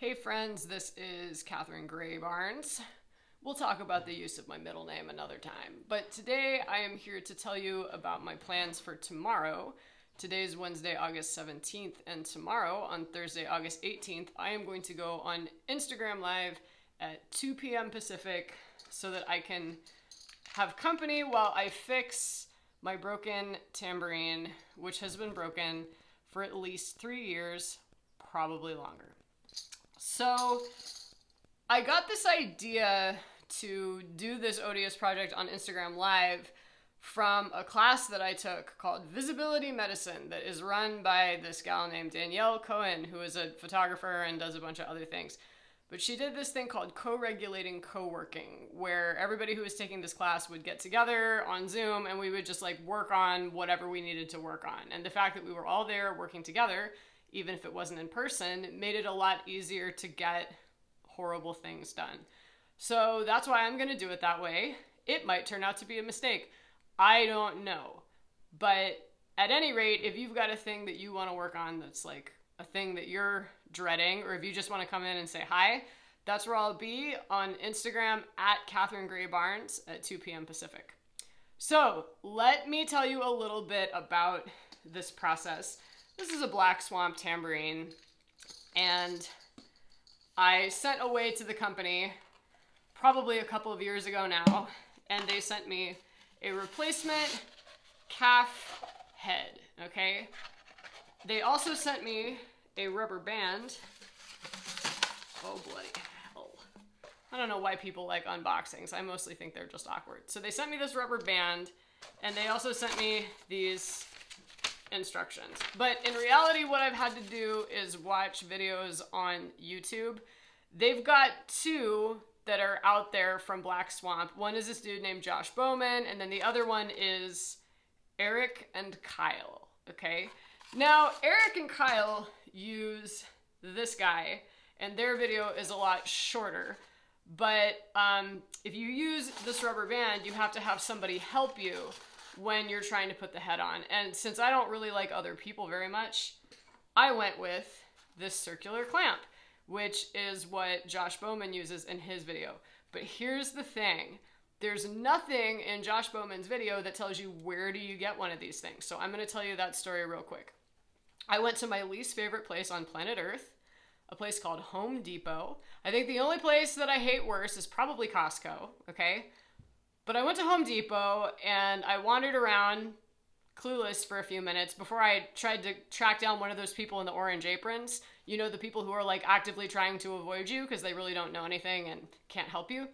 Hey friends, this is Catherine Gray Barnes. We'll talk about the use of my middle name another time, but today I am here to tell you about my plans for tomorrow. Today is Wednesday, August 17th, and tomorrow, on Thursday, August 18th, I am going to go on Instagram Live at 2 p.m. Pacific so that I can have company while I fix my broken tambourine, which has been broken for at least three years, probably longer. So I got this idea to do this ODS project on Instagram Live from a class that I took called Visibility Medicine that is run by this gal named Danielle Cohen, who is a photographer and does a bunch of other things. But she did this thing called co regulating co working, where everybody who was taking this class would get together on Zoom and we would just like work on whatever we needed to work on. And the fact that we were all there working together even if it wasn't in person, made it a lot easier to get horrible things done. So that's why I'm going to do it that way. It might turn out to be a mistake. I don't know. But at any rate, if you've got a thing that you want to work on that's like a thing that you're dreading, or if you just want to come in and say hi, that's where I'll be on Instagram at Catherine Gray Barnes at 2 p.m. Pacific. So let me tell you a little bit about this process. This is a black swamp tambourine, and I sent away to the company probably a couple of years ago now, and they sent me a replacement calf head, okay? They also sent me a rubber band. Oh, bloody hell. I don't know why people like unboxings. I mostly think they're just awkward. So they sent me this rubber band, and they also sent me these instructions. But in reality, what I've had to do is watch videos on YouTube. They've got two that are out there from Black Swamp. One is this dude named Josh Bowman, and then the other one is Eric and Kyle. Okay? Now, Eric and Kyle use this guy, and their video is a lot shorter. But um, if you use this rubber band, you have to have somebody help you when you're trying to put the head on. And since I don't really like other people very much, I went with this circular clamp, which is what Josh Bowman uses in his video. But here's the thing. There's nothing in Josh Bowman's video that tells you where do you get one of these things. So I'm going to tell you that story real quick. I went to my least favorite place on planet Earth, a place called Home Depot. I think the only place that I hate worse is probably Costco, okay? But I went to Home Depot and I wandered around clueless for a few minutes before I tried to track down one of those people in the orange aprons. You know, the people who are like actively trying to avoid you because they really don't know anything and can't help you.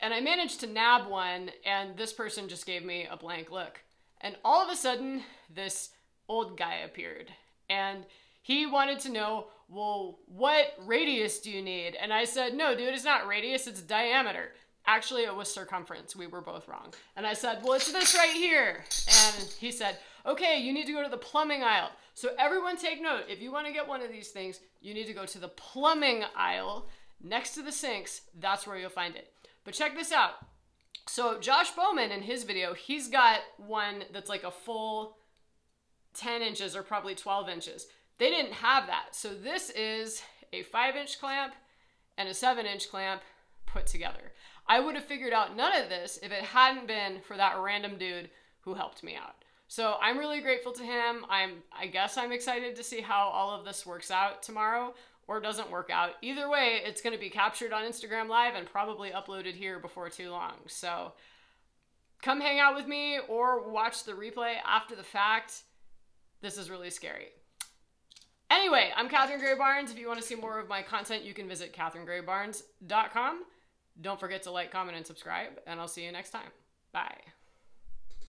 And I managed to nab one, and this person just gave me a blank look. And all of a sudden, this old guy appeared. And he wanted to know, well, what radius do you need? And I said, no, dude, it's not radius, it's diameter. Actually, it was circumference. We were both wrong. And I said, well, it's this right here. And he said, okay, you need to go to the plumbing aisle. So everyone take note. If you want to get one of these things, you need to go to the plumbing aisle next to the sinks. That's where you'll find it. But check this out. So Josh Bowman in his video, he's got one that's like a full 10 inches or probably 12 inches. They didn't have that. So this is a five inch clamp and a seven inch clamp put together. I would have figured out none of this if it hadn't been for that random dude who helped me out. So I'm really grateful to him. I'm I guess I'm excited to see how all of this works out tomorrow or doesn't work out. Either way, it's going to be captured on Instagram Live and probably uploaded here before too long. So come hang out with me or watch the replay after the fact. This is really scary. Anyway, I'm Catherine Gray Barnes. If you want to see more of my content, you can visit catherinegraybarnes.com. Don't forget to like, comment, and subscribe, and I'll see you next time. Bye.